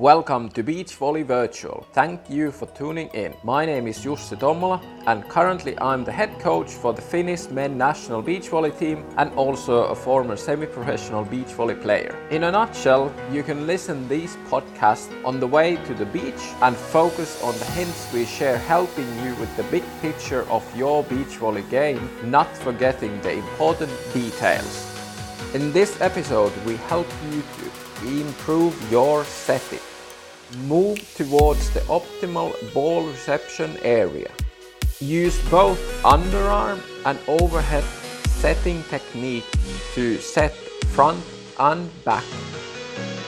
Welcome to Beach Volley Virtual. Thank you for tuning in. My name is Jussi Tommola and currently I'm the head coach for the Finnish men national beach volley team and also a former semi-professional beach volley player. In a nutshell, you can listen to these podcasts on the way to the beach and focus on the hints we share helping you with the big picture of your beach volley game, not forgetting the important details. In this episode, we help you to improve your setting move towards the optimal ball reception area. Use both underarm and overhead setting technique to set front and back.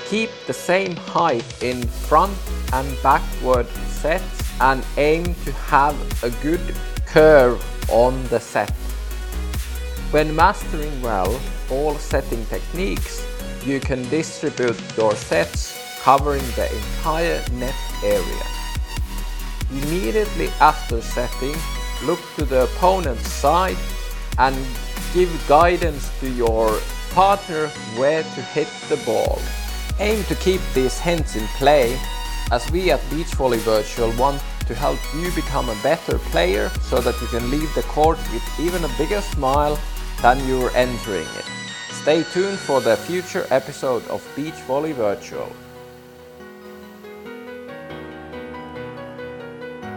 Keep the same height in front and backward sets and aim to have a good curve on the set. When mastering well all setting techniques, you can distribute your sets covering the entire net area. Immediately after setting, look to the opponent's side and give guidance to your partner where to hit the ball. Aim to keep these hints in play as we at Beach Volley Virtual want to help you become a better player so that you can leave the court with even a bigger smile than you're entering it. Stay tuned for the future episode of Beach Volley Virtual.